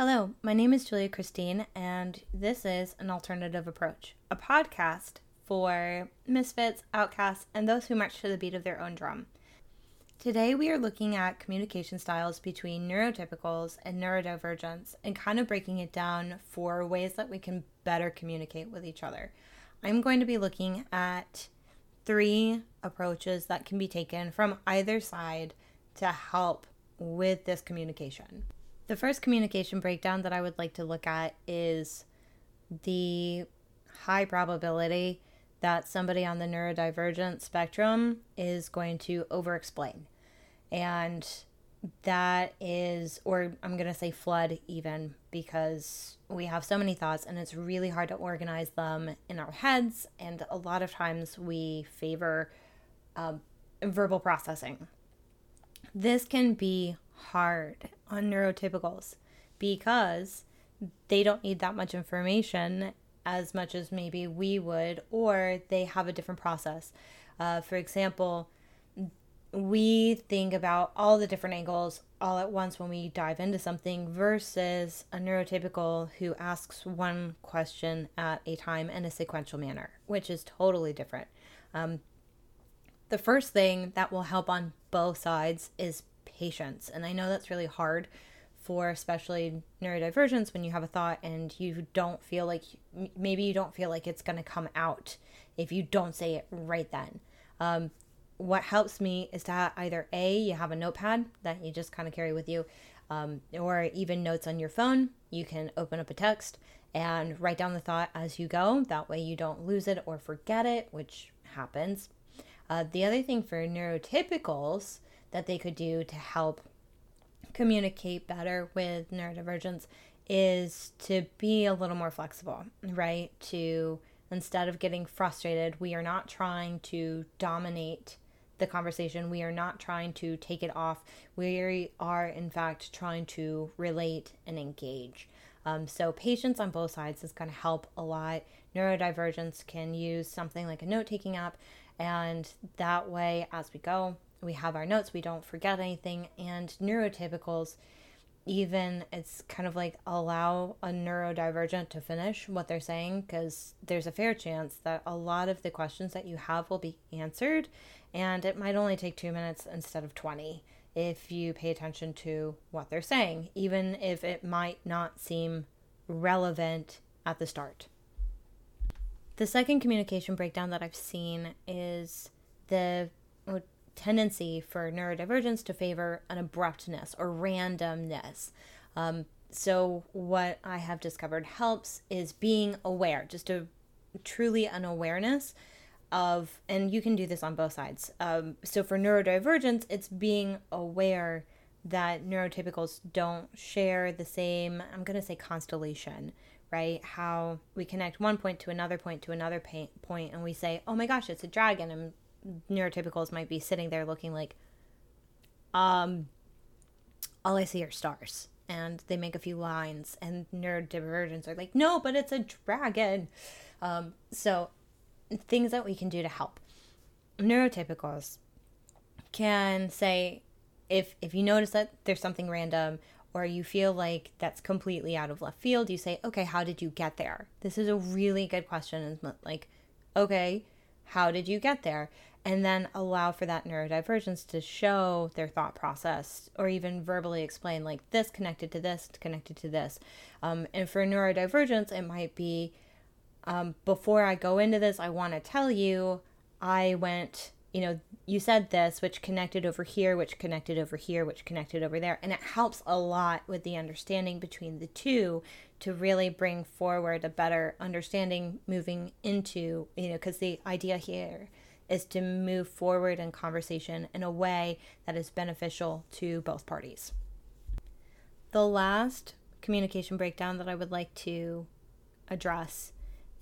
Hello, my name is Julia Christine, and this is An Alternative Approach, a podcast for misfits, outcasts, and those who march to the beat of their own drum. Today, we are looking at communication styles between neurotypicals and neurodivergents and kind of breaking it down for ways that we can better communicate with each other. I'm going to be looking at three approaches that can be taken from either side to help with this communication. The first communication breakdown that I would like to look at is the high probability that somebody on the neurodivergent spectrum is going to over explain. And that is, or I'm going to say flood even, because we have so many thoughts and it's really hard to organize them in our heads. And a lot of times we favor uh, verbal processing. This can be hard on neurotypicals because they don't need that much information as much as maybe we would, or they have a different process. Uh, for example, we think about all the different angles all at once when we dive into something versus a neurotypical who asks one question at a time in a sequential manner, which is totally different. Um, the first thing that will help on both sides is patience. And I know that's really hard for especially neurodivergence when you have a thought and you don't feel like maybe you don't feel like it's going to come out if you don't say it right then. Um, what helps me is to either A, you have a notepad that you just kind of carry with you, um, or even notes on your phone. You can open up a text and write down the thought as you go. That way you don't lose it or forget it, which happens. Uh, the other thing for neurotypicals that they could do to help communicate better with neurodivergence is to be a little more flexible, right? To instead of getting frustrated, we are not trying to dominate the conversation. We are not trying to take it off. We are, in fact, trying to relate and engage. Um, so, patience on both sides is going to help a lot. Neurodivergence can use something like a note taking app, and that way, as we go, we have our notes, we don't forget anything. And neurotypicals, even it's kind of like allow a neurodivergent to finish what they're saying because there's a fair chance that a lot of the questions that you have will be answered and it might only take two minutes instead of 20 if you pay attention to what they're saying, even if it might not seem relevant at the start. The second communication breakdown that I've seen is the tendency for neurodivergence to favor an abruptness or randomness. Um, so, what I have discovered helps is being aware, just a truly an awareness of, and you can do this on both sides. Um, so, for neurodivergence, it's being aware that neurotypicals don't share the same, I'm going to say constellation, right? How we connect one point to another point to another point, and we say, oh my gosh, it's a dragon. And neurotypicals might be sitting there looking like, um, all I see are stars. And they make a few lines, and neurodivergents are like, no, but it's a dragon. Um, so, things that we can do to help. Neurotypicals can say, if if you notice that there's something random or you feel like that's completely out of left field, you say, okay, how did you get there? This is a really good question. Like, okay, how did you get there? And then allow for that neurodivergence to show their thought process or even verbally explain like this connected to this connected to this. Um, and for neurodivergence it might be um, before i go into this i want to tell you i went you know you said this which connected over here which connected over here which connected over there. And it helps a lot with the understanding between the two to really bring forward a better understanding moving into you know because the idea here is to move forward in conversation in a way that is beneficial to both parties. The last communication breakdown that I would like to address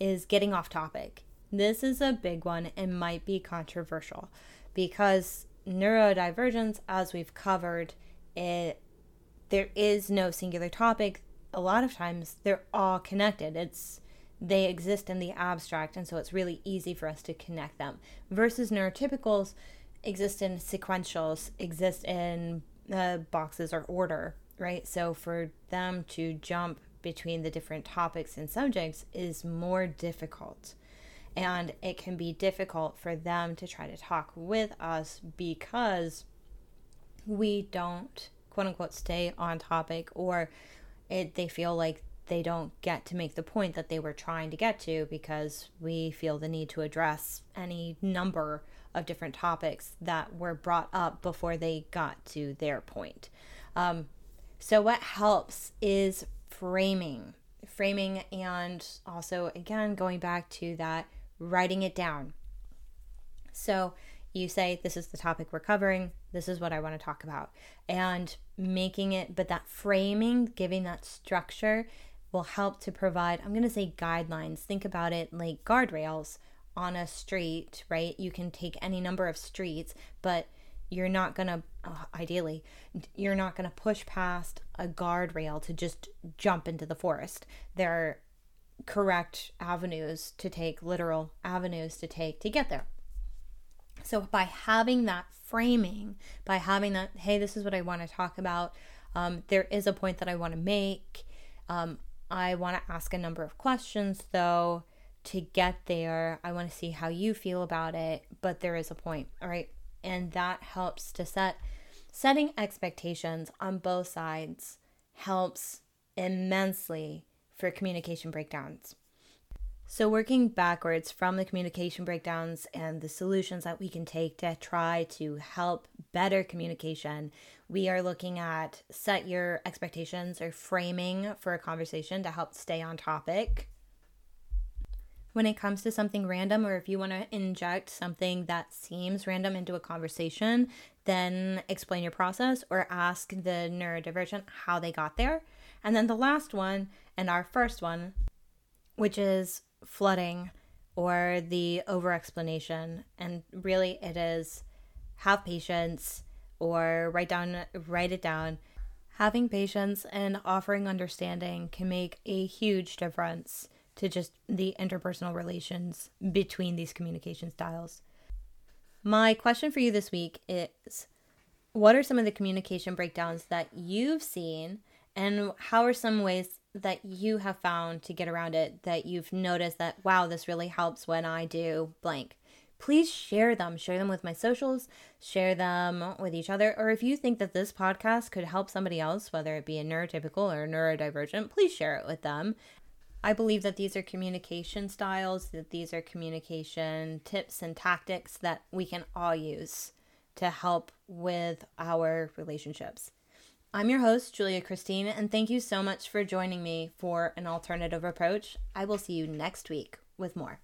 is getting off topic. This is a big one and might be controversial because neurodivergence, as we've covered, it there is no singular topic. A lot of times they're all connected. It's they exist in the abstract, and so it's really easy for us to connect them. Versus neurotypicals exist in sequentials, exist in uh, boxes or order, right? So for them to jump between the different topics and subjects is more difficult. And it can be difficult for them to try to talk with us because we don't, quote unquote, stay on topic or it, they feel like they don't get to make the point that they were trying to get to because we feel the need to address any number of different topics that were brought up before they got to their point. Um, so, what helps is framing, framing, and also, again, going back to that, writing it down. So, you say, This is the topic we're covering, this is what I want to talk about, and making it, but that framing, giving that structure will help to provide, I'm going to say guidelines. Think about it like guardrails on a street, right? You can take any number of streets, but you're not going to, uh, ideally, you're not going to push past a guardrail to just jump into the forest. There are correct avenues to take, literal avenues to take to get there. So, by having that framing, by having that, hey, this is what I want to talk about, um, there is a point that I want to make. Um, I want to ask a number of questions though to get there. I want to see how you feel about it, but there is a point, all right? And that helps to set setting expectations on both sides helps immensely for communication breakdowns. So, working backwards from the communication breakdowns and the solutions that we can take to try to help better communication, we are looking at set your expectations or framing for a conversation to help stay on topic. When it comes to something random, or if you want to inject something that seems random into a conversation, then explain your process or ask the neurodivergent how they got there. And then the last one, and our first one, which is flooding or the over explanation. And really, it is have patience or write down write it down having patience and offering understanding can make a huge difference to just the interpersonal relations between these communication styles. My question for you this week is what are some of the communication breakdowns that you've seen and how are some ways that you have found to get around it that you've noticed that, wow, this really helps when I do blank? Please share them. Share them with my socials, share them with each other. Or if you think that this podcast could help somebody else, whether it be a neurotypical or neurodivergent, please share it with them. I believe that these are communication styles, that these are communication tips and tactics that we can all use to help with our relationships. I'm your host, Julia Christine, and thank you so much for joining me for an alternative approach. I will see you next week with more.